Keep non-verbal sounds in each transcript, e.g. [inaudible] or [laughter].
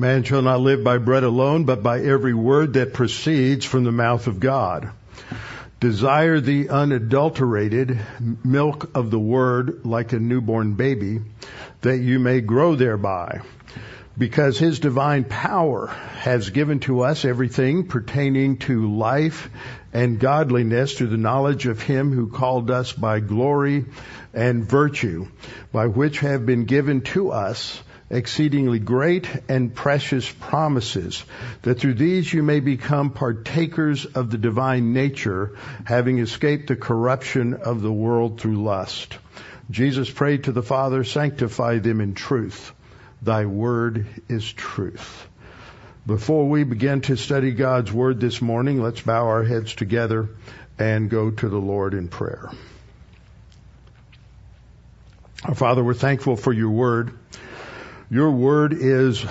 Man shall not live by bread alone, but by every word that proceeds from the mouth of God. Desire the unadulterated milk of the word like a newborn baby, that you may grow thereby. Because his divine power has given to us everything pertaining to life and godliness through the knowledge of him who called us by glory and virtue, by which have been given to us exceedingly great and precious promises, that through these you may become partakers of the divine nature, having escaped the corruption of the world through lust. Jesus prayed to the Father, sanctify them in truth. Thy word is truth. Before we begin to study God's word this morning, let's bow our heads together and go to the Lord in prayer. Our Father, we're thankful for your word. Your word is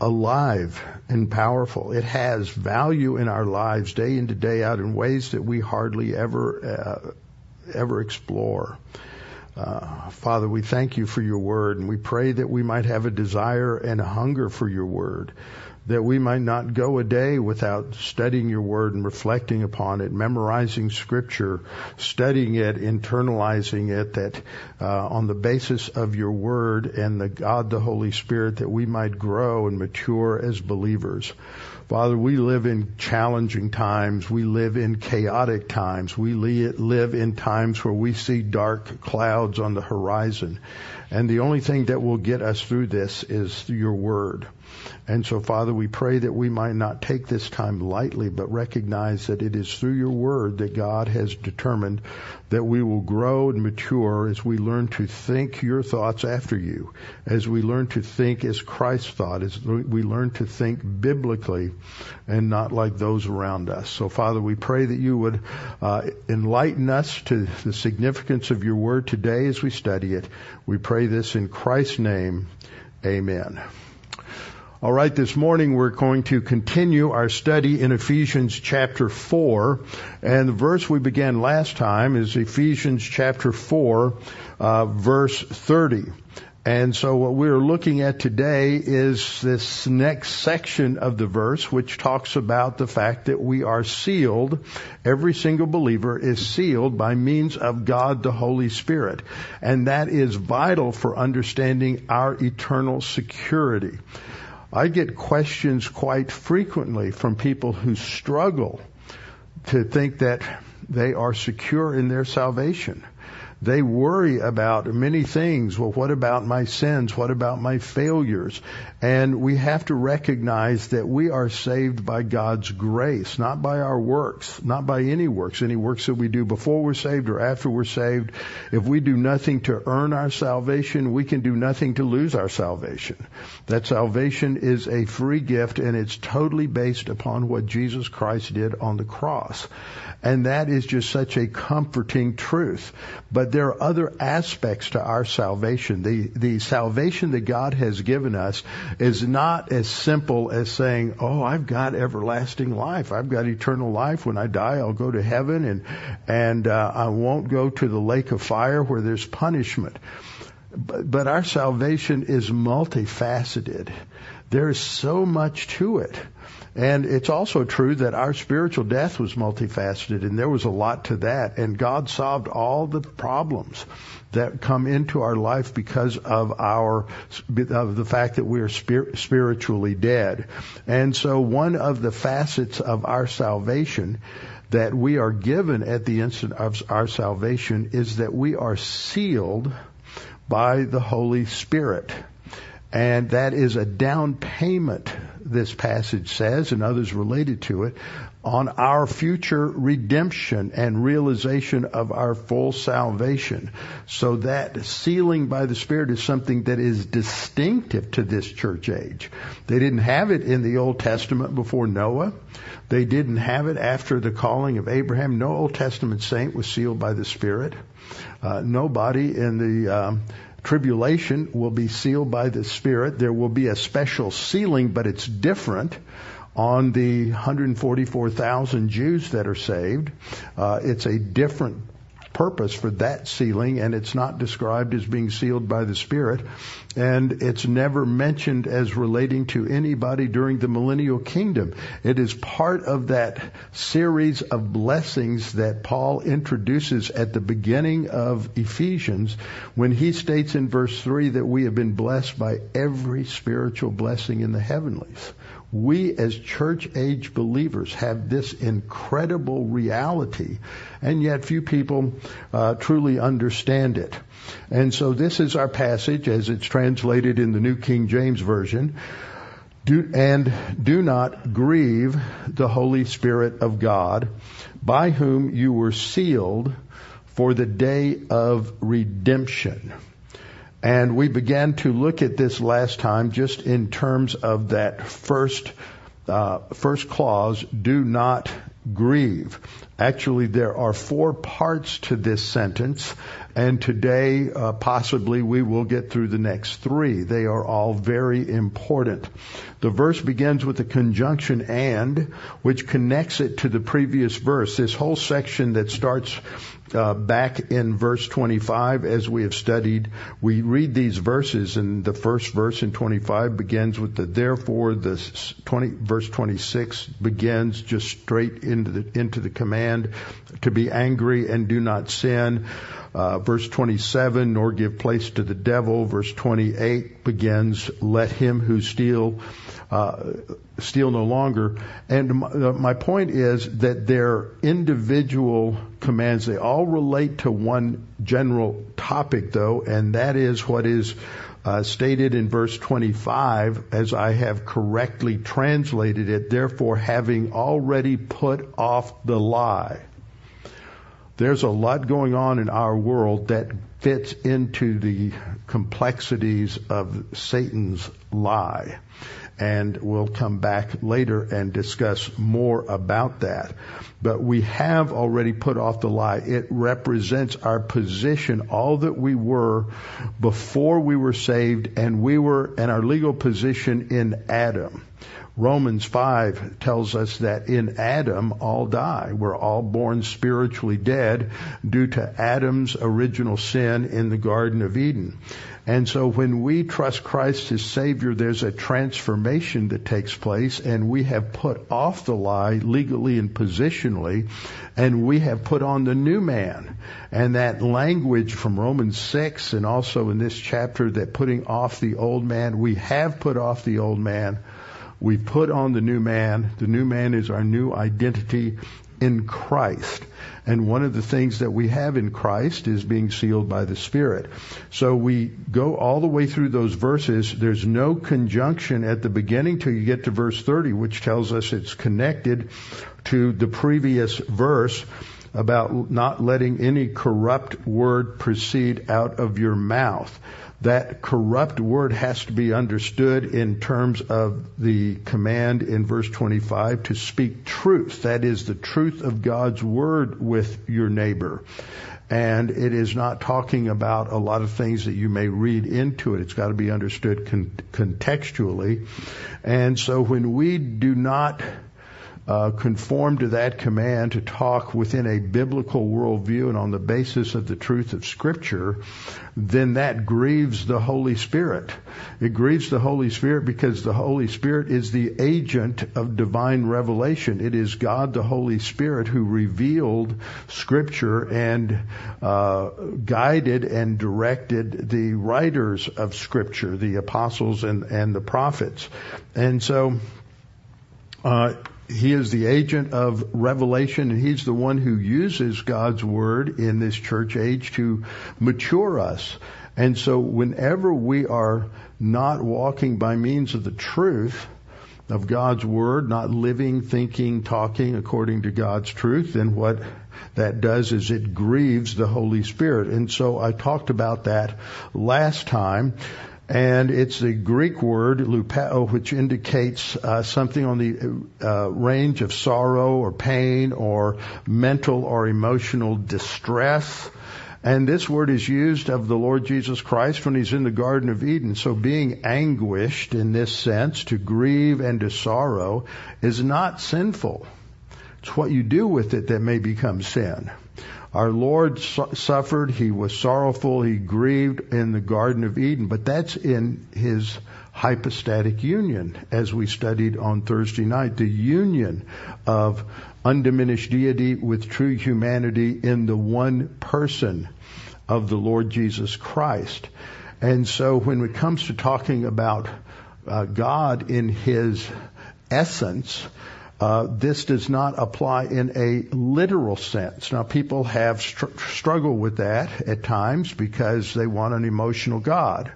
alive and powerful. It has value in our lives day in to day out in ways that we hardly ever, uh, ever explore. Uh, Father, we thank you for your word and we pray that we might have a desire and a hunger for your word that we might not go a day without studying your word and reflecting upon it, memorizing scripture, studying it, internalizing it, that uh, on the basis of your word and the God, the Holy Spirit, that we might grow and mature as believers. Father, we live in challenging times. We live in chaotic times. We live in times where we see dark clouds on the horizon. And the only thing that will get us through this is your word. And so, Father, we pray that we might not take this time lightly, but recognize that it is through your word that God has determined that we will grow and mature as we learn to think your thoughts after you, as we learn to think as Christ thought, as we learn to think biblically and not like those around us. So, Father, we pray that you would uh, enlighten us to the significance of your word today as we study it. We pray this in Christ's name. Amen. All right, this morning we're going to continue our study in Ephesians chapter 4. And the verse we began last time is Ephesians chapter 4, uh, verse 30. And so what we're looking at today is this next section of the verse, which talks about the fact that we are sealed. Every single believer is sealed by means of God the Holy Spirit. And that is vital for understanding our eternal security. I get questions quite frequently from people who struggle to think that they are secure in their salvation. They worry about many things. Well, what about my sins? What about my failures? And we have to recognize that we are saved by God's grace, not by our works, not by any works, any works that we do before we're saved or after we're saved. If we do nothing to earn our salvation, we can do nothing to lose our salvation. That salvation is a free gift and it's totally based upon what Jesus Christ did on the cross. And that is just such a comforting truth. But there are other aspects to our salvation. The, the salvation that God has given us is not as simple as saying, oh, I've got everlasting life. I've got eternal life. When I die, I'll go to heaven and, and, uh, I won't go to the lake of fire where there's punishment. But, but our salvation is multifaceted. There's so much to it. And it's also true that our spiritual death was multifaceted and there was a lot to that. And God solved all the problems that come into our life because of our, of the fact that we are spiritually dead. And so one of the facets of our salvation that we are given at the instant of our salvation is that we are sealed by the Holy Spirit. And that is a down payment, this passage says, and others related to it, on our future redemption and realization of our full salvation. So that sealing by the Spirit is something that is distinctive to this church age. They didn't have it in the Old Testament before Noah. They didn't have it after the calling of Abraham. No Old Testament saint was sealed by the Spirit. Uh, nobody in the um, tribulation will be sealed by the Spirit. There will be a special sealing, but it's different on the 144,000 Jews that are saved. Uh, it's a different purpose for that sealing, and it's not described as being sealed by the Spirit, and it's never mentioned as relating to anybody during the millennial kingdom. It is part of that series of blessings that Paul introduces at the beginning of Ephesians when he states in verse 3 that we have been blessed by every spiritual blessing in the heavenlies we as church age believers have this incredible reality, and yet few people uh, truly understand it. And so this is our passage as it's translated in the New King James Version. Do, and do not grieve the Holy Spirit of God, by whom you were sealed for the day of redemption. And we began to look at this last time just in terms of that first, uh, first clause, do not grieve. Actually, there are four parts to this sentence, and today, uh, possibly, we will get through the next three. They are all very important. The verse begins with the conjunction and, which connects it to the previous verse. This whole section that starts uh, back in verse 25, as we have studied, we read these verses, and the first verse in 25 begins with the therefore. The 20, verse 26 begins just straight into the into the command to be angry and do not sin. Uh, verse 27, nor give place to the devil. Verse 28 begins, let him who steal, uh, steal no longer. And my, uh, my point is that they're individual commands. They all relate to one general topic though, and that is what is uh, stated in verse 25 as I have correctly translated it, therefore having already put off the lie. There's a lot going on in our world that fits into the complexities of Satan's lie. And we'll come back later and discuss more about that. But we have already put off the lie. It represents our position, all that we were before we were saved, and we were, and our legal position in Adam. Romans 5 tells us that in Adam all die. We're all born spiritually dead due to Adam's original sin in the Garden of Eden. And so when we trust Christ as Savior, there's a transformation that takes place and we have put off the lie legally and positionally and we have put on the new man. And that language from Romans 6 and also in this chapter that putting off the old man, we have put off the old man we put on the new man. The new man is our new identity in Christ. And one of the things that we have in Christ is being sealed by the Spirit. So we go all the way through those verses. There's no conjunction at the beginning till you get to verse 30, which tells us it's connected to the previous verse about not letting any corrupt word proceed out of your mouth that corrupt word has to be understood in terms of the command in verse 25 to speak truth. That is the truth of God's word with your neighbor. And it is not talking about a lot of things that you may read into it. It's got to be understood con- contextually. And so when we do not uh, conform to that command to talk within a biblical worldview and on the basis of the truth of Scripture, then that grieves the Holy Spirit. It grieves the Holy Spirit because the Holy Spirit is the agent of divine revelation. It is God the Holy Spirit who revealed Scripture and uh, guided and directed the writers of Scripture, the apostles and, and the prophets. And so, uh, he is the agent of revelation and he's the one who uses God's word in this church age to mature us. And so whenever we are not walking by means of the truth of God's word, not living, thinking, talking according to God's truth, then what that does is it grieves the Holy Spirit. And so I talked about that last time and it's the Greek word lupeo, which indicates uh, something on the uh, range of sorrow or pain or mental or emotional distress. And this word is used of the Lord Jesus Christ when he's in the Garden of Eden. So being anguished in this sense, to grieve and to sorrow, is not sinful. It's what you do with it that may become sin. Our Lord su- suffered, He was sorrowful, He grieved in the Garden of Eden, but that's in His hypostatic union, as we studied on Thursday night, the union of undiminished deity with true humanity in the one person of the Lord Jesus Christ. And so when it comes to talking about uh, God in His essence, uh, this does not apply in a literal sense. Now, people have str- struggled with that at times because they want an emotional God.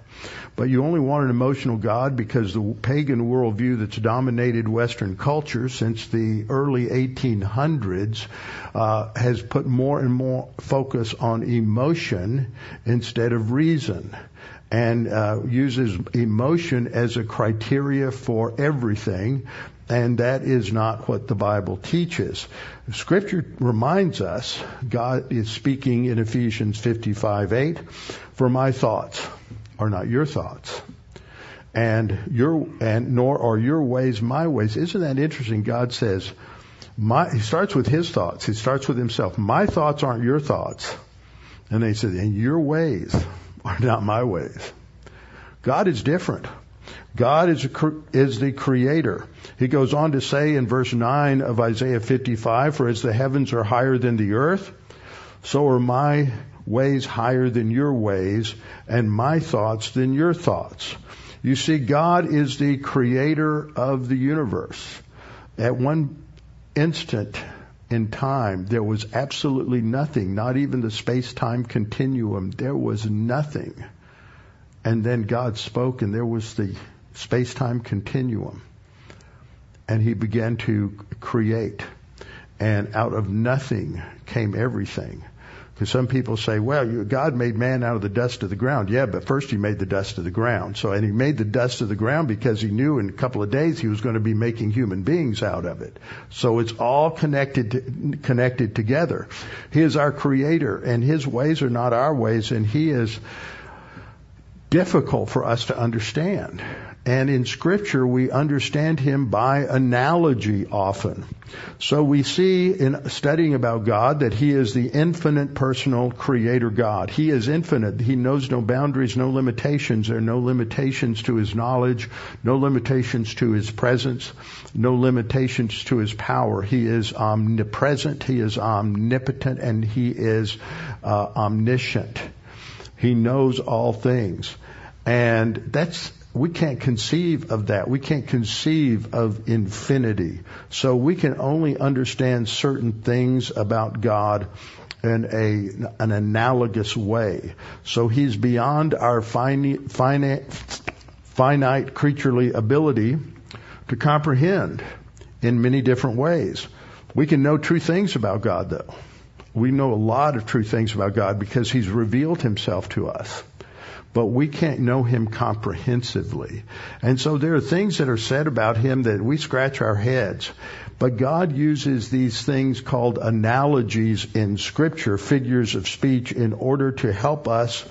But you only want an emotional God because the pagan worldview that's dominated Western culture since the early 1800s uh, has put more and more focus on emotion instead of reason and uh, uses emotion as a criteria for everything and that is not what the Bible teaches. Scripture reminds us, God is speaking in Ephesians 55, 8, for my thoughts are not your thoughts. And your, and nor are your ways my ways. Isn't that interesting? God says, my, he starts with his thoughts. He starts with himself. My thoughts aren't your thoughts. And they said, and your ways [laughs] are not my ways. God is different. God is, is the creator. He goes on to say in verse 9 of Isaiah 55, for as the heavens are higher than the earth, so are my ways higher than your ways and my thoughts than your thoughts. You see, God is the creator of the universe. At one instant in time, there was absolutely nothing, not even the space-time continuum. There was nothing. And then God spoke and there was the space-time continuum. And he began to create. And out of nothing came everything. Because some people say, well, God made man out of the dust of the ground. Yeah, but first he made the dust of the ground. So, and he made the dust of the ground because he knew in a couple of days he was going to be making human beings out of it. So it's all connected, to, connected together. He is our creator and his ways are not our ways and he is difficult for us to understand. And in scripture, we understand him by analogy often. So we see in studying about God that he is the infinite personal creator God. He is infinite. He knows no boundaries, no limitations. There are no limitations to his knowledge, no limitations to his presence, no limitations to his power. He is omnipresent. He is omnipotent and he is uh, omniscient. He knows all things. And that's, we can't conceive of that. We can't conceive of infinity. So we can only understand certain things about God in a, an analogous way. So he's beyond our finite, finite, finite creaturely ability to comprehend in many different ways. We can know true things about God though we know a lot of true things about God because He's revealed Himself to us. But we can't know Him comprehensively. And so there are things that are said about Him that we scratch our heads. But God uses these things called analogies in scripture, figures of speech, in order to help us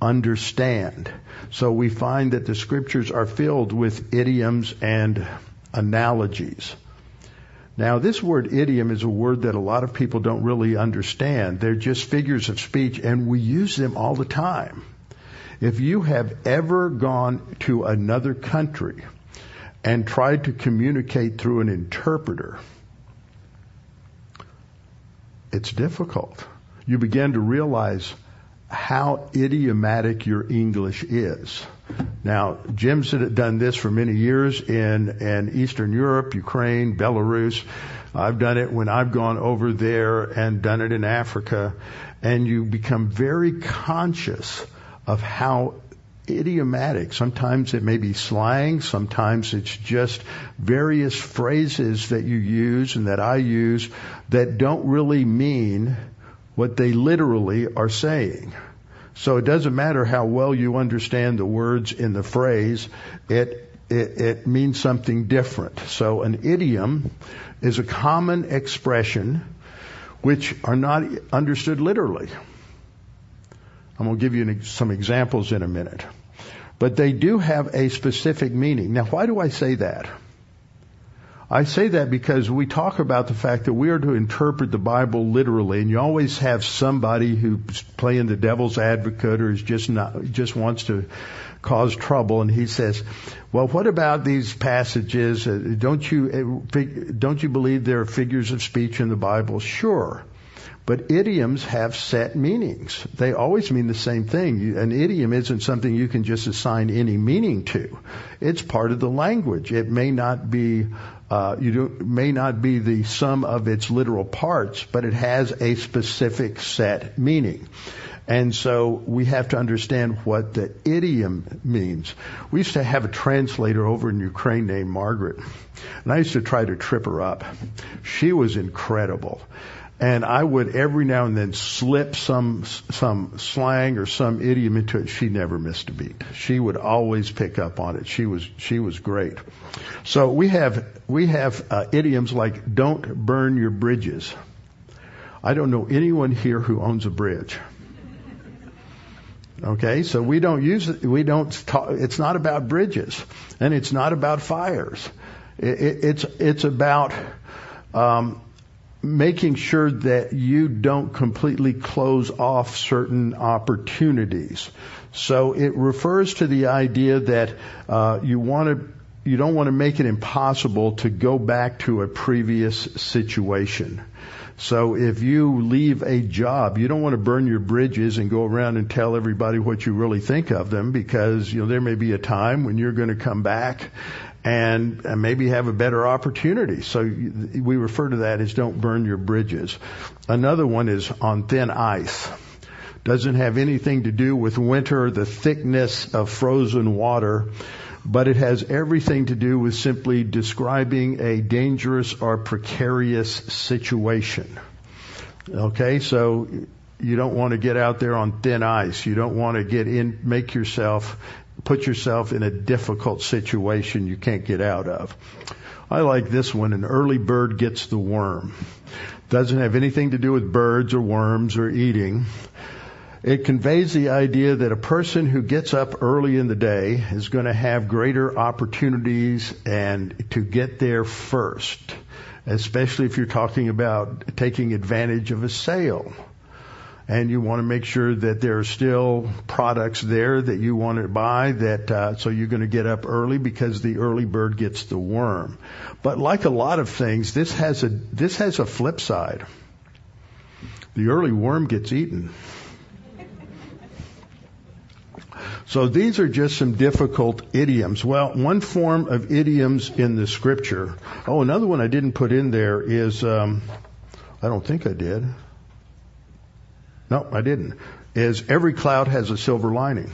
understand. So we find that the scriptures are filled with idioms and analogies. Now, this word idiom is a word that a lot of people don't really understand. They're just figures of speech, and we use them all the time. If you have ever gone to another country and tried to communicate through an interpreter, it's difficult. You begin to realize how idiomatic your English is. Now, Jim's done this for many years in, in Eastern Europe, Ukraine, Belarus. I've done it when I've gone over there and done it in Africa. And you become very conscious of how idiomatic. Sometimes it may be slang. Sometimes it's just various phrases that you use and that I use that don't really mean what they literally are saying. So it doesn't matter how well you understand the words in the phrase, it, it, it means something different. So an idiom is a common expression which are not understood literally. I'm going to give you some examples in a minute. But they do have a specific meaning. Now, why do I say that? I say that because we talk about the fact that we are to interpret the Bible literally, and you always have somebody who's playing the devil's advocate or is just not, just wants to cause trouble, and he says, "Well, what about these passages? Uh, don't you uh, don't you believe there are figures of speech in the Bible?" Sure. But idioms have set meanings. They always mean the same thing. An idiom isn't something you can just assign any meaning to. It's part of the language. It may not be uh, you do, may not be the sum of its literal parts, but it has a specific set meaning. And so we have to understand what the idiom means. We used to have a translator over in Ukraine named Margaret, and I used to try to trip her up. She was incredible and I would every now and then slip some some slang or some idiom into it. She never missed a beat. She would always pick up on it. She was she was great. So we have we have uh, idioms like "Don't burn your bridges." I don't know anyone here who owns a bridge. Okay, so we don't use. We don't talk. It's not about bridges, and it's not about fires. It, it, it's it's about um, making sure that you don't completely close off certain opportunities. So it refers to the idea that uh, you want to you don't want to make it impossible to go back to a previous situation. So if you leave a job, you don't want to burn your bridges and go around and tell everybody what you really think of them because, you know, there may be a time when you're going to come back and, maybe have a better opportunity. So we refer to that as don't burn your bridges. Another one is on thin ice. Doesn't have anything to do with winter, the thickness of frozen water, but it has everything to do with simply describing a dangerous or precarious situation. Okay, so you don't want to get out there on thin ice. You don't want to get in, make yourself put yourself in a difficult situation you can't get out of. I like this one, an early bird gets the worm. Doesn't have anything to do with birds or worms or eating. It conveys the idea that a person who gets up early in the day is going to have greater opportunities and to get there first, especially if you're talking about taking advantage of a sale and you want to make sure that there are still products there that you want to buy that uh, so you're going to get up early because the early bird gets the worm but like a lot of things this has a this has a flip side the early worm gets eaten so these are just some difficult idioms. Well, one form of idioms in the scripture. Oh, another one I didn't put in there is, um, I don't think I did. No, I didn't. Is every cloud has a silver lining.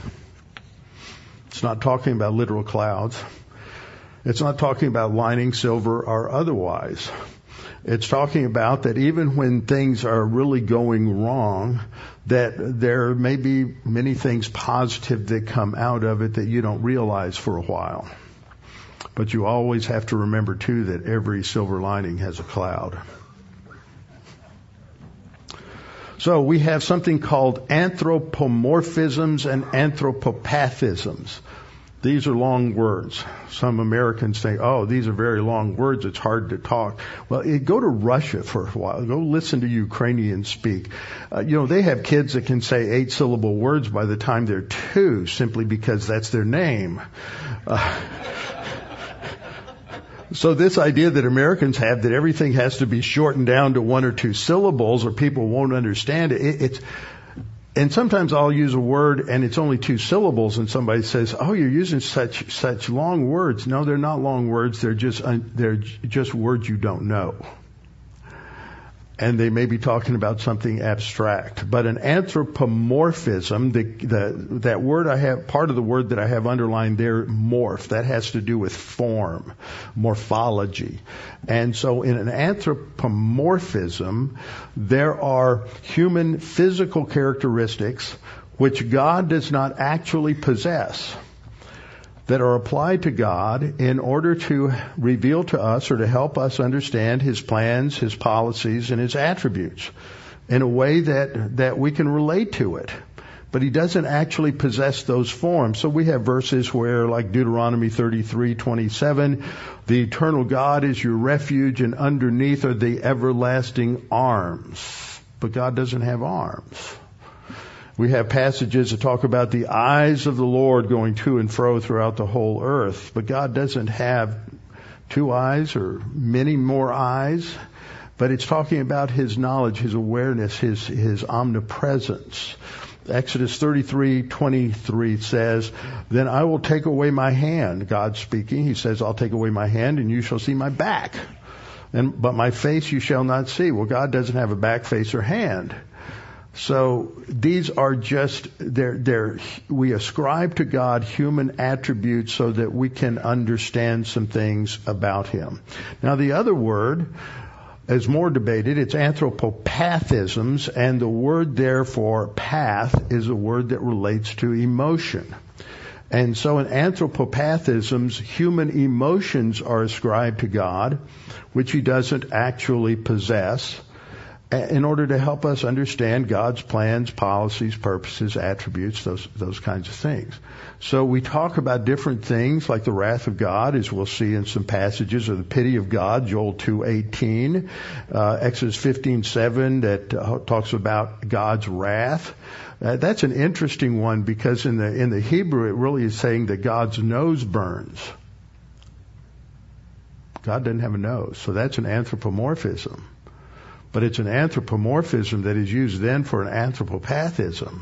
It's not talking about literal clouds. It's not talking about lining silver or otherwise. It's talking about that even when things are really going wrong, that there may be many things positive that come out of it that you don't realize for a while. But you always have to remember too that every silver lining has a cloud. So we have something called anthropomorphisms and anthropopathisms. These are long words. Some Americans say, oh, these are very long words. It's hard to talk. Well, go to Russia for a while. Go listen to Ukrainians speak. Uh, you know, they have kids that can say eight syllable words by the time they're two simply because that's their name. Uh, so this idea that Americans have that everything has to be shortened down to one or two syllables or people won't understand it, it it's, and sometimes I'll use a word and it's only two syllables and somebody says, "Oh, you're using such such long words." No, they're not long words. They're just they're just words you don't know and they may be talking about something abstract. But an anthropomorphism, the, the, that word I have, part of the word that I have underlined there, morph, that has to do with form, morphology. And so in an anthropomorphism, there are human physical characteristics which God does not actually possess that are applied to God in order to reveal to us or to help us understand His plans, His policies, and His attributes in a way that, that we can relate to it. but he doesn't actually possess those forms. So we have verses where, like Deuteronomy 33:27, the eternal God is your refuge, and underneath are the everlasting arms. But God doesn't have arms. We have passages that talk about the eyes of the Lord going to and fro throughout the whole earth, but God doesn't have two eyes or many more eyes but it's talking about his knowledge, his awareness, his, his omnipresence. Exodus 33:23 says, "Then I will take away my hand." God speaking, He says, "I'll take away my hand, and you shall see my back, and but my face you shall not see." Well, God doesn't have a back, face, or hand. So these are just they're, they're, we ascribe to God human attributes so that we can understand some things about Him. Now the other word is more debated. It's anthropopathisms, and the word therefore path is a word that relates to emotion. And so in anthropopathisms, human emotions are ascribed to God, which he doesn't actually possess in order to help us understand God's plans, policies, purposes, attributes, those, those kinds of things. So we talk about different things like the wrath of God, as we'll see in some passages, or the pity of God, Joel 2:18, uh, Exodus 15:7 that uh, talks about God's wrath. Uh, that's an interesting one because in the in the Hebrew it really is saying that God's nose burns. God doesn't have a nose, so that's an anthropomorphism but it's an anthropomorphism that is used then for an anthropopathism.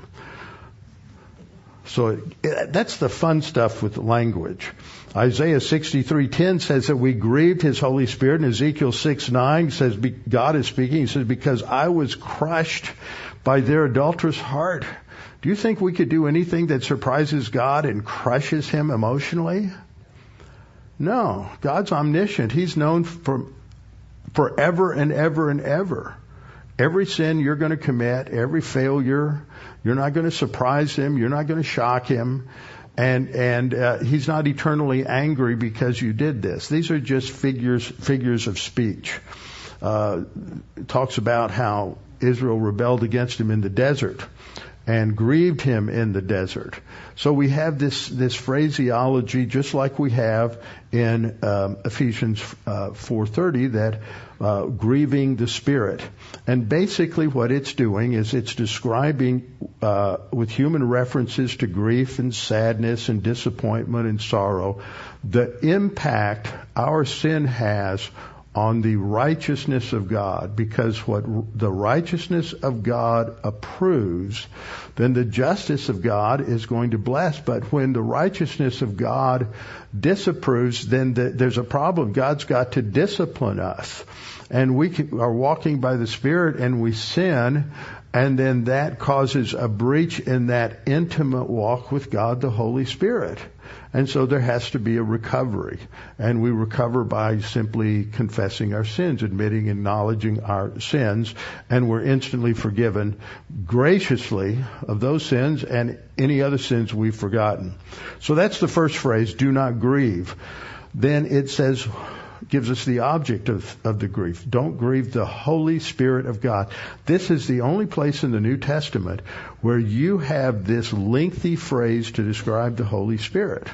So it, that's the fun stuff with language. Isaiah 63:10 says that we grieved His Holy Spirit, and Ezekiel 6:9 says God is speaking. He says, "Because I was crushed by their adulterous heart." Do you think we could do anything that surprises God and crushes Him emotionally? No, God's omniscient. He's known for forever and ever and ever. Every sin you're going to commit, every failure, you're not going to surprise him, you're not going to shock him, and and uh, he's not eternally angry because you did this. These are just figures figures of speech. Uh, talks about how Israel rebelled against him in the desert and grieved him in the desert. So we have this this phraseology, just like we have in um, Ephesians uh, 4:30, that uh, grieving the Spirit. And basically, what it's doing is it's describing uh, with human references to grief and sadness and disappointment and sorrow the impact our sin has on the righteousness of God because what the righteousness of God approves, then the justice of God is going to bless. But when the righteousness of God disapproves, then the, there's a problem. God's got to discipline us. And we are walking by the Spirit and we sin, and then that causes a breach in that intimate walk with God, the Holy Spirit. And so there has to be a recovery. And we recover by simply confessing our sins, admitting, acknowledging our sins, and we're instantly forgiven graciously of those sins and any other sins we've forgotten. So that's the first phrase, do not grieve. Then it says, gives us the object of, of the grief. Don't grieve the Holy Spirit of God. This is the only place in the New Testament where you have this lengthy phrase to describe the Holy Spirit.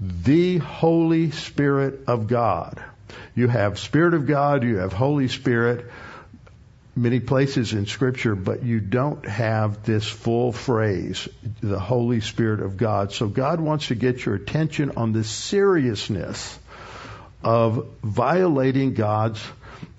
The Holy Spirit of God. You have Spirit of God, you have Holy Spirit, many places in scripture, but you don't have this full phrase, the Holy Spirit of God. So God wants to get your attention on the seriousness of violating God's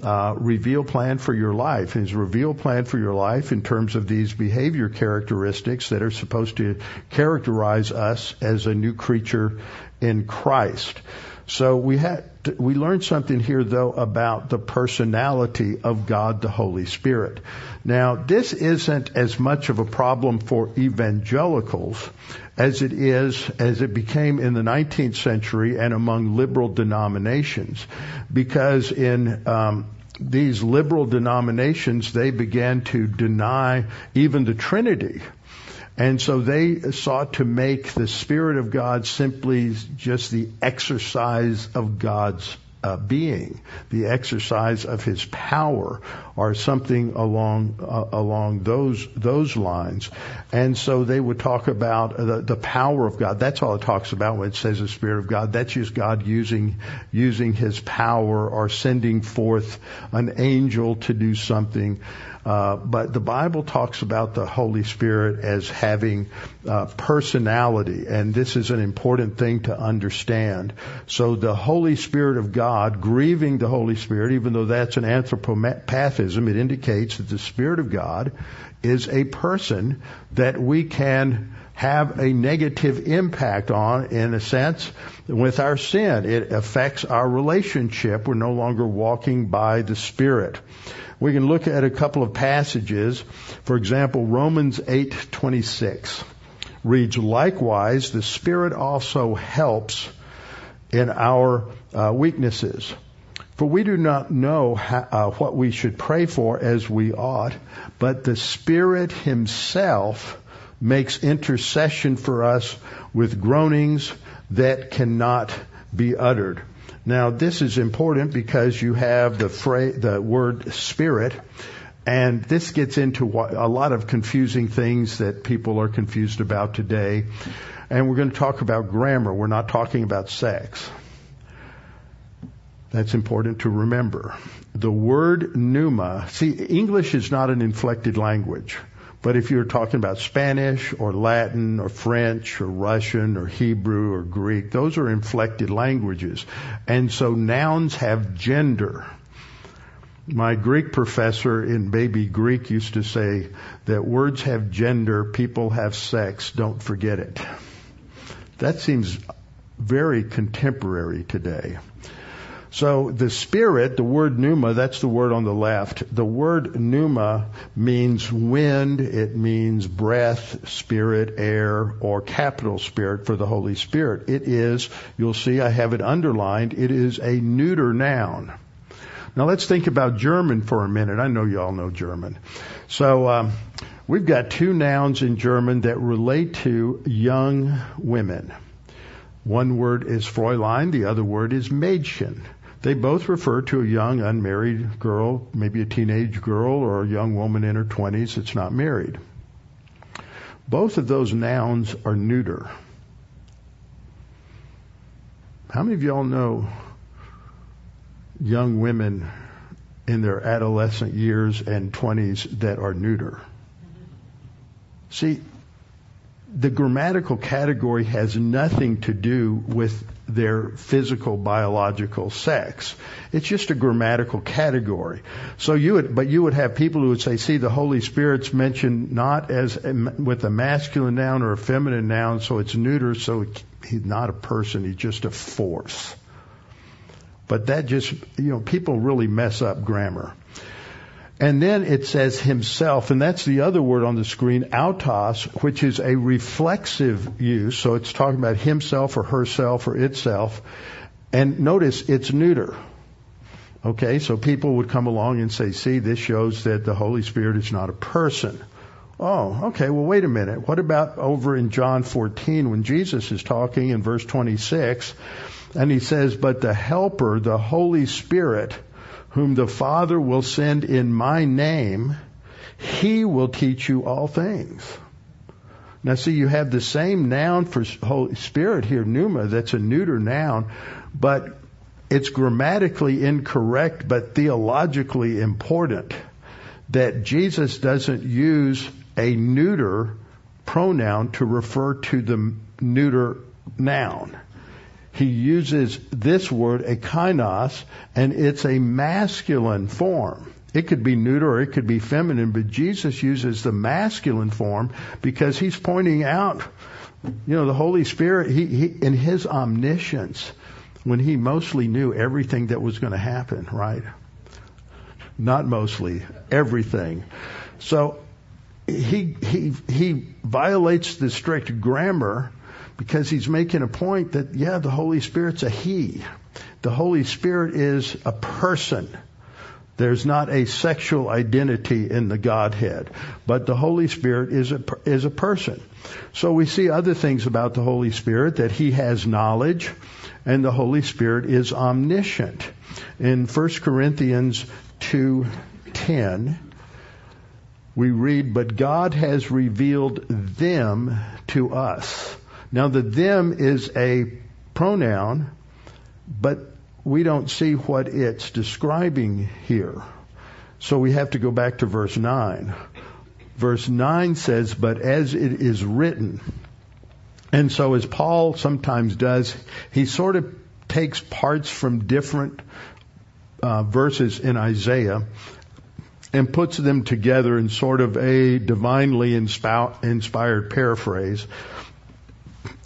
uh, reveal plan for your life. His reveal plan for your life in terms of these behavior characteristics that are supposed to characterize us as a new creature in Christ. So we had we learned something here though about the personality of God the Holy Spirit. Now this isn't as much of a problem for evangelicals as it is as it became in the 19th century and among liberal denominations, because in um, these liberal denominations they began to deny even the Trinity. And so they sought to make the Spirit of God simply just the exercise of God's uh, being, the exercise of his power, or something along uh, along those those lines. And so they would talk about the, the power of God. That's all it talks about when it says the Spirit of God. That's just God using using His power or sending forth an angel to do something. Uh, but the Bible talks about the Holy Spirit as having uh, personality, and this is an important thing to understand. So the Holy Spirit of God, grieving the Holy Spirit, even though that's an anthropopathism, it indicates that the Spirit of God is a person that we can have a negative impact on, in a sense, with our sin. It affects our relationship. We're no longer walking by the Spirit. We can look at a couple of passages. For example, Romans 8:26 reads, "Likewise, the Spirit also helps in our uh, weaknesses." For we do not know how, uh, what we should pray for as we ought, but the Spirit Himself makes intercession for us with groanings that cannot be uttered. Now, this is important because you have the the word spirit, and this gets into a lot of confusing things that people are confused about today. And we're going to talk about grammar. We're not talking about sex. That's important to remember. The word pneuma, see, English is not an inflected language. But if you're talking about Spanish or Latin or French or Russian or Hebrew or Greek, those are inflected languages. And so nouns have gender. My Greek professor in baby Greek used to say that words have gender, people have sex, don't forget it. That seems very contemporary today. So the spirit, the word pneuma, that's the word on the left. The word pneuma means wind, it means breath, spirit, air, or capital spirit for the Holy Spirit. It is, you'll see I have it underlined, it is a neuter noun. Now let's think about German for a minute. I know you all know German. So um, we've got two nouns in German that relate to young women. One word is Fräulein, the other word is Mädchen. They both refer to a young unmarried girl, maybe a teenage girl or a young woman in her 20s that's not married. Both of those nouns are neuter. How many of y'all know young women in their adolescent years and 20s that are neuter? See, the grammatical category has nothing to do with their physical biological sex. It's just a grammatical category. So you would, but you would have people who would say, see, the Holy Spirit's mentioned not as with a masculine noun or a feminine noun, so it's neuter, so he's not a person, he's just a force. But that just, you know, people really mess up grammar. And then it says himself, and that's the other word on the screen, autos, which is a reflexive use. So it's talking about himself or herself or itself. And notice it's neuter. Okay, so people would come along and say, see, this shows that the Holy Spirit is not a person. Oh, okay, well, wait a minute. What about over in John 14 when Jesus is talking in verse 26 and he says, but the helper, the Holy Spirit, whom the Father will send in my name, he will teach you all things. Now see, you have the same noun for Holy Spirit here, pneuma, that's a neuter noun, but it's grammatically incorrect, but theologically important that Jesus doesn't use a neuter pronoun to refer to the neuter noun he uses this word, ekeinos, and it's a masculine form. It could be neuter or it could be feminine, but Jesus uses the masculine form because he's pointing out, you know, the Holy Spirit, he, he in his omniscience, when he mostly knew everything that was going to happen, right? Not mostly, everything. So he, he, he violates the strict grammar because he's making a point that, yeah, the Holy Spirit's a he. The Holy Spirit is a person. There's not a sexual identity in the Godhead, but the Holy Spirit is a, is a person. So we see other things about the Holy Spirit that He has knowledge and the Holy Spirit is omniscient. In 1 Corinthians 2:10 we read, "But God has revealed them to us." Now the them is a pronoun, but we don't see what it's describing here. So we have to go back to verse 9. Verse 9 says, But as it is written, and so as Paul sometimes does, he sort of takes parts from different uh, verses in Isaiah and puts them together in sort of a divinely inspired paraphrase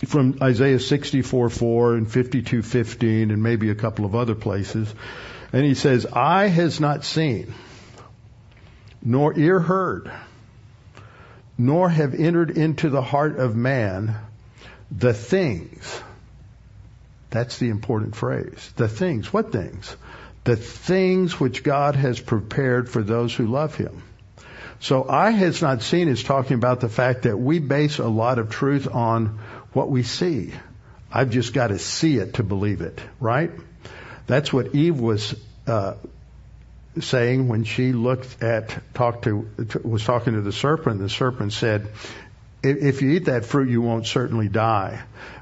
from Isaiah 64:4 and 52:15 and maybe a couple of other places. And he says, "Eye has not seen, nor ear heard, nor have entered into the heart of man the things." That's the important phrase. The things. What things? The things which God has prepared for those who love him. So eye has not seen is talking about the fact that we base a lot of truth on what we see. I've just got to see it to believe it, right? That's what Eve was uh, saying when she looked at talked to was talking to the serpent. The serpent said, "If you eat that fruit, you won't certainly die."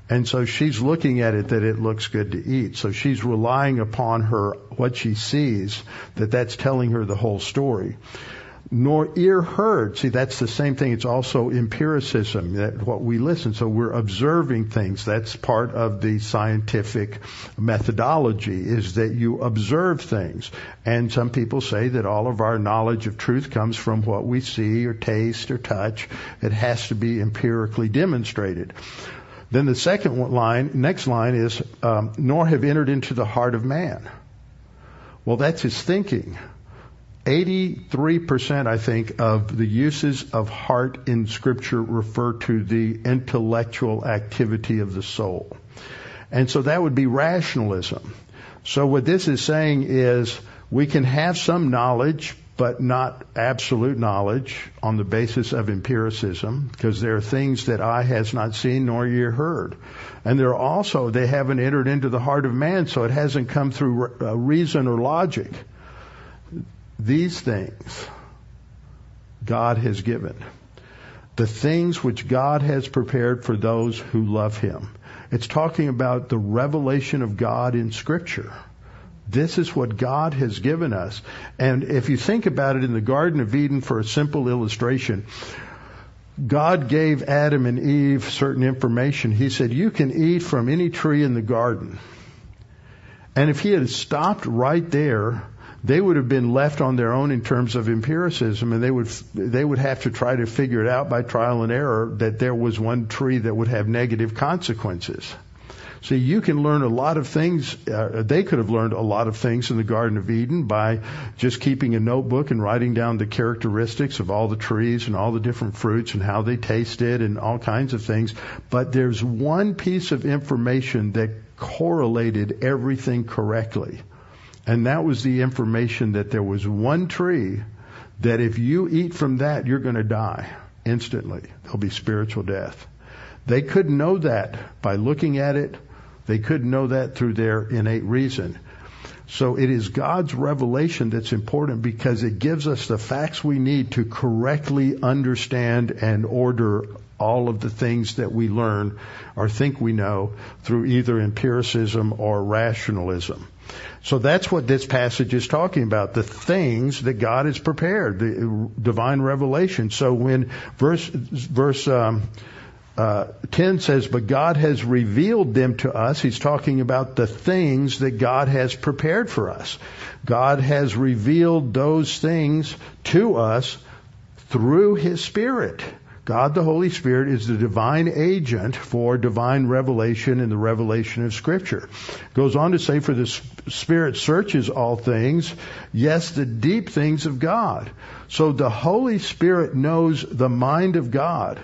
And so she's looking at it that it looks good to eat. So she's relying upon her what she sees that that's telling her the whole story nor ear heard. See, that's the same thing. It's also empiricism, that what we listen. So we're observing things. That's part of the scientific methodology is that you observe things. And some people say that all of our knowledge of truth comes from what we see or taste or touch. It has to be empirically demonstrated. Then the second line, next line is, um, nor have entered into the heart of man. Well, that's his thinking. 83%, I think, of the uses of heart in Scripture refer to the intellectual activity of the soul. And so that would be rationalism. So what this is saying is we can have some knowledge, but not absolute knowledge on the basis of empiricism, because there are things that eye has not seen nor ear heard. And there are also, they haven't entered into the heart of man, so it hasn't come through uh, reason or logic. These things God has given. The things which God has prepared for those who love Him. It's talking about the revelation of God in Scripture. This is what God has given us. And if you think about it in the Garden of Eden for a simple illustration, God gave Adam and Eve certain information. He said, You can eat from any tree in the garden. And if he had stopped right there, they would have been left on their own in terms of empiricism, and they would they would have to try to figure it out by trial and error that there was one tree that would have negative consequences. See, you can learn a lot of things. Uh, they could have learned a lot of things in the Garden of Eden by just keeping a notebook and writing down the characteristics of all the trees and all the different fruits and how they tasted and all kinds of things. But there's one piece of information that correlated everything correctly. And that was the information that there was one tree that if you eat from that, you're going to die instantly. There'll be spiritual death. They couldn't know that by looking at it. They couldn't know that through their innate reason. So it is God's revelation that's important because it gives us the facts we need to correctly understand and order all of the things that we learn or think we know through either empiricism or rationalism. So that's what this passage is talking about, the things that God has prepared, the divine revelation. So when verse, verse, um, uh, 10 says, but God has revealed them to us. He's talking about the things that God has prepared for us. God has revealed those things to us through His Spirit. God the Holy Spirit is the divine agent for divine revelation and the revelation of Scripture. Goes on to say, for the Spirit searches all things, yes, the deep things of God. So the Holy Spirit knows the mind of God.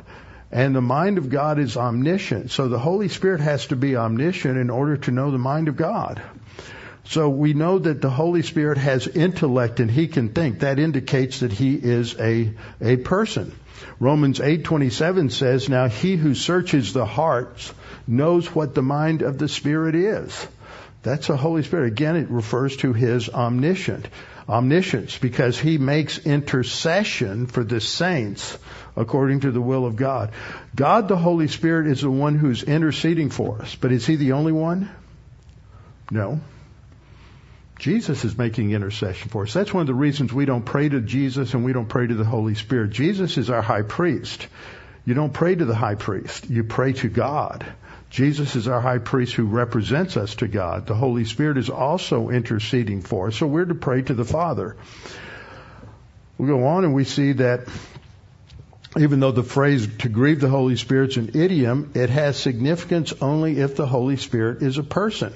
And the mind of God is omniscient. So the Holy Spirit has to be omniscient in order to know the mind of God. So we know that the Holy Spirit has intellect and he can think. That indicates that he is a, a person. Romans 8:27 says, "Now he who searches the hearts knows what the mind of the Spirit is." That's the Holy Spirit. Again, it refers to his omniscient, omniscience because he makes intercession for the saints according to the will of God. God the Holy Spirit is the one who's interceding for us, but is he the only one? No. Jesus is making intercession for us. That's one of the reasons we don't pray to Jesus and we don't pray to the Holy Spirit. Jesus is our high priest. You don't pray to the high priest. You pray to God. Jesus is our high priest who represents us to God. The Holy Spirit is also interceding for us. So we're to pray to the Father. We go on and we see that even though the phrase to grieve the Holy Spirit's an idiom, it has significance only if the Holy Spirit is a person.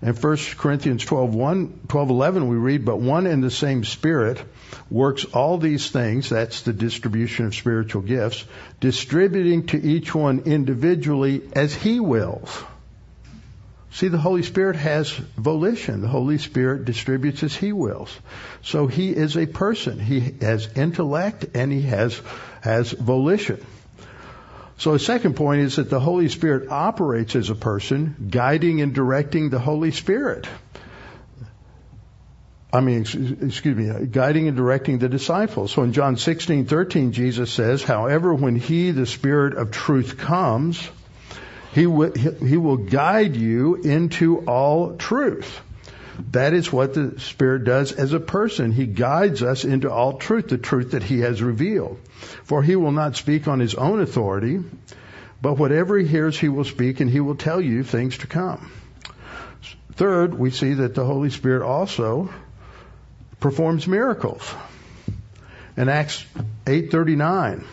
In 1 Corinthians 12, 1, 12, 11, we read, But one and the same Spirit works all these things, that's the distribution of spiritual gifts, distributing to each one individually as He wills. See, the Holy Spirit has volition. The Holy Spirit distributes as He wills. So He is a person. He has intellect and He has, has volition. So the second point is that the Holy Spirit operates as a person, guiding and directing the Holy Spirit. I mean, excuse me, uh, guiding and directing the disciples. So in John 16, 13, Jesus says, however, when He, the Spirit of truth comes, He will, he will guide you into all truth. That is what the Spirit does as a person. He guides us into all truth, the truth that He has revealed. For He will not speak on His own authority, but whatever He hears, He will speak and He will tell you things to come. Third, we see that the Holy Spirit also performs miracles. In Acts 8:39,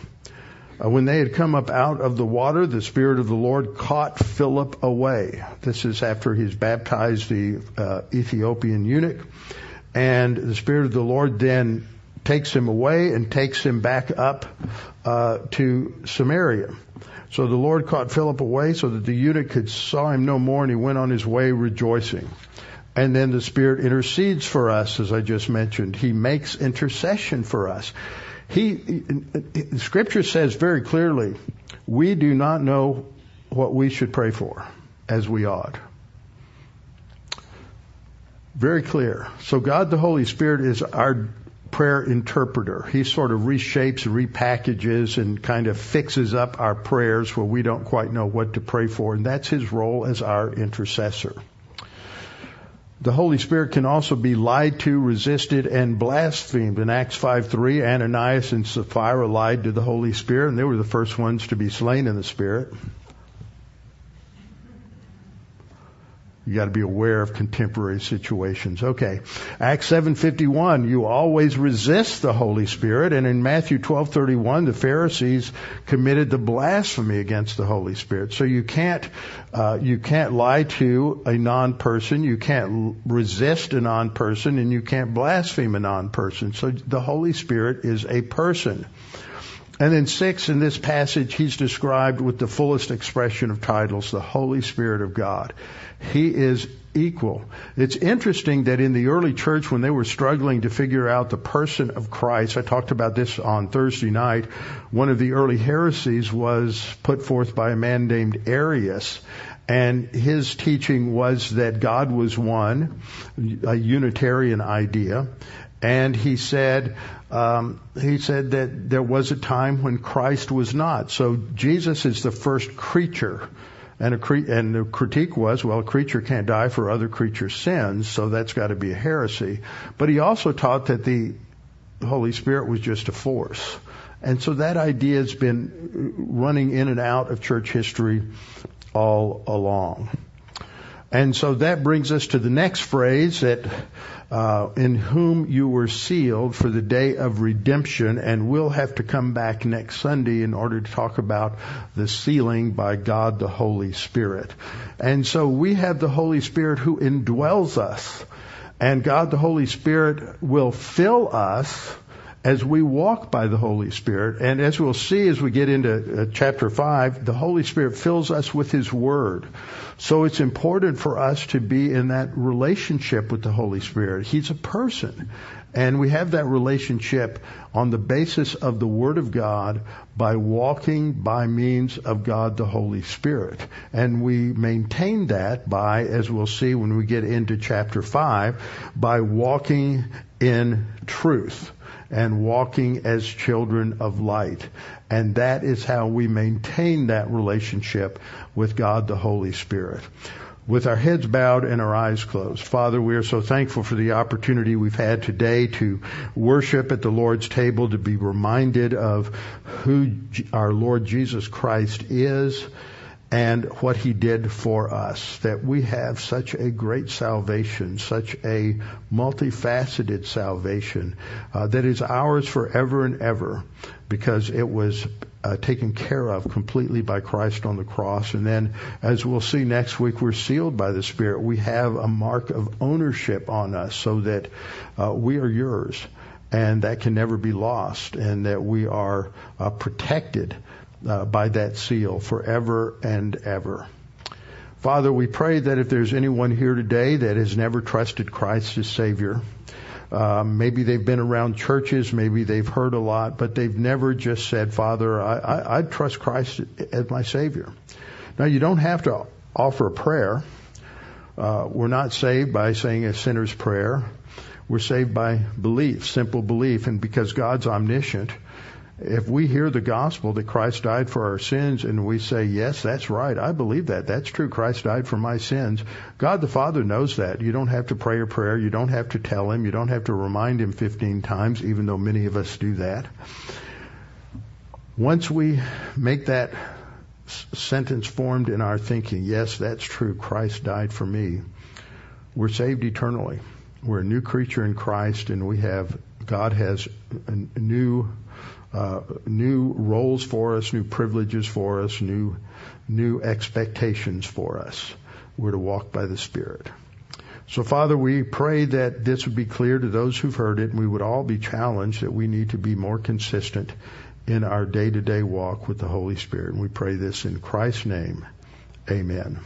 uh, when they had come up out of the water, the Spirit of the Lord caught Philip away. This is after he's baptized the uh, Ethiopian eunuch. And the Spirit of the Lord then takes him away and takes him back up uh, to Samaria. So the Lord caught Philip away so that the eunuch could saw him no more and he went on his way rejoicing. And then the Spirit intercedes for us, as I just mentioned. He makes intercession for us. He, scripture says very clearly, we do not know what we should pray for as we ought. Very clear. So God the Holy Spirit is our prayer interpreter. He sort of reshapes, repackages, and kind of fixes up our prayers where we don't quite know what to pray for. And that's his role as our intercessor. The Holy Spirit can also be lied to, resisted, and blasphemed. In Acts 5:3, Ananias and Sapphira lied to the Holy Spirit, and they were the first ones to be slain in the Spirit. You got to be aware of contemporary situations. Okay. Acts 7:51, you always resist the Holy Spirit, and in Matthew 12:31, the Pharisees committed the blasphemy against the Holy Spirit. So you can't uh, you can't lie to a non-person, you can't resist a non-person, and you can't blaspheme a non-person. So the Holy Spirit is a person. And then six, in this passage, he's described with the fullest expression of titles, the Holy Spirit of God. He is equal. It's interesting that in the early church, when they were struggling to figure out the person of Christ, I talked about this on Thursday night, one of the early heresies was put forth by a man named Arius. And his teaching was that God was one, a Unitarian idea. And he said, um, he said that there was a time when Christ was not. So Jesus is the first creature and, a cre- and the critique was, well, a creature can't die for other creatures' sins, so that's got to be a heresy. But he also taught that the Holy Spirit was just a force. And so that idea has been running in and out of church history all along. And so that brings us to the next phrase that uh, in whom you were sealed for the day of redemption, and we'll have to come back next Sunday in order to talk about the sealing by God the Holy Spirit. And so we have the Holy Spirit who indwells us, and God the Holy Spirit will fill us as we walk by the Holy Spirit, and as we'll see as we get into uh, chapter 5, the Holy Spirit fills us with His Word. So it's important for us to be in that relationship with the Holy Spirit. He's a person. And we have that relationship on the basis of the Word of God by walking by means of God the Holy Spirit. And we maintain that by, as we'll see when we get into chapter 5, by walking in truth and walking as children of light. And that is how we maintain that relationship with God the Holy Spirit. With our heads bowed and our eyes closed. Father, we are so thankful for the opportunity we've had today to worship at the Lord's table, to be reminded of who our Lord Jesus Christ is and what he did for us, that we have such a great salvation, such a multifaceted salvation uh, that is ours forever and ever because it was uh, taken care of completely by Christ on the cross. And then, as we'll see next week, we're sealed by the Spirit. We have a mark of ownership on us so that uh, we are yours and that can never be lost and that we are uh, protected uh, by that seal forever and ever. Father, we pray that if there's anyone here today that has never trusted Christ as Savior, uh, maybe they've been around churches, maybe they've heard a lot, but they've never just said, Father, I, I, I trust Christ as my Savior. Now, you don't have to offer a prayer. Uh, we're not saved by saying a sinner's prayer. We're saved by belief, simple belief, and because God's omniscient, if we hear the gospel that Christ died for our sins and we say, yes, that's right, I believe that, that's true, Christ died for my sins, God the Father knows that. You don't have to pray a prayer, you don't have to tell Him, you don't have to remind Him 15 times, even though many of us do that. Once we make that sentence formed in our thinking, yes, that's true, Christ died for me, we're saved eternally. We're a new creature in Christ and we have, God has a new uh, new roles for us, new privileges for us, new new expectations for us. We're to walk by the Spirit. So, Father, we pray that this would be clear to those who've heard it, and we would all be challenged that we need to be more consistent in our day-to-day walk with the Holy Spirit. And we pray this in Christ's name. Amen.